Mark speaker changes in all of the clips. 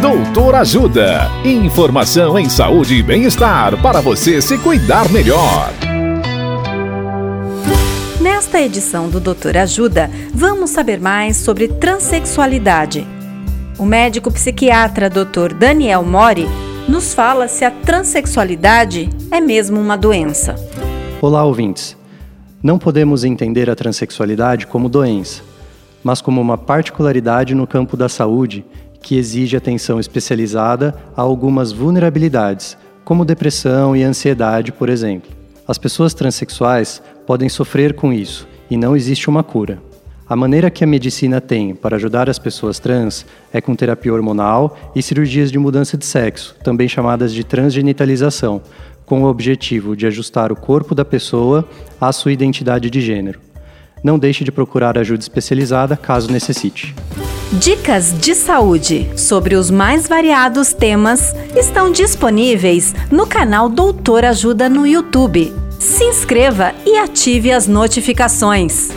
Speaker 1: Doutor Ajuda. Informação em saúde e bem-estar para você se cuidar melhor.
Speaker 2: Nesta edição do Doutor Ajuda, vamos saber mais sobre transexualidade. O médico psiquiatra Dr. Daniel Mori nos fala se a transexualidade é mesmo uma doença.
Speaker 3: Olá, ouvintes. Não podemos entender a transexualidade como doença, mas como uma particularidade no campo da saúde que exige atenção especializada a algumas vulnerabilidades, como depressão e ansiedade, por exemplo. As pessoas transexuais podem sofrer com isso e não existe uma cura. A maneira que a medicina tem para ajudar as pessoas trans é com terapia hormonal e cirurgias de mudança de sexo, também chamadas de transgenitalização, com o objetivo de ajustar o corpo da pessoa à sua identidade de gênero. Não deixe de procurar ajuda especializada caso necessite.
Speaker 2: Dicas de saúde sobre os mais variados temas estão disponíveis no canal Doutor Ajuda no YouTube. Se inscreva e ative as notificações.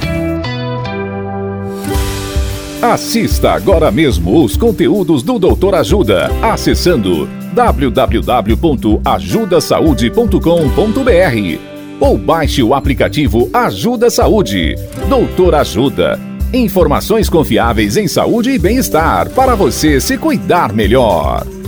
Speaker 1: Assista agora mesmo os conteúdos do Doutor Ajuda acessando www.ajudasaude.com.br ou baixe o aplicativo Ajuda Saúde. Doutor Ajuda. Informações confiáveis em saúde e bem-estar para você se cuidar melhor.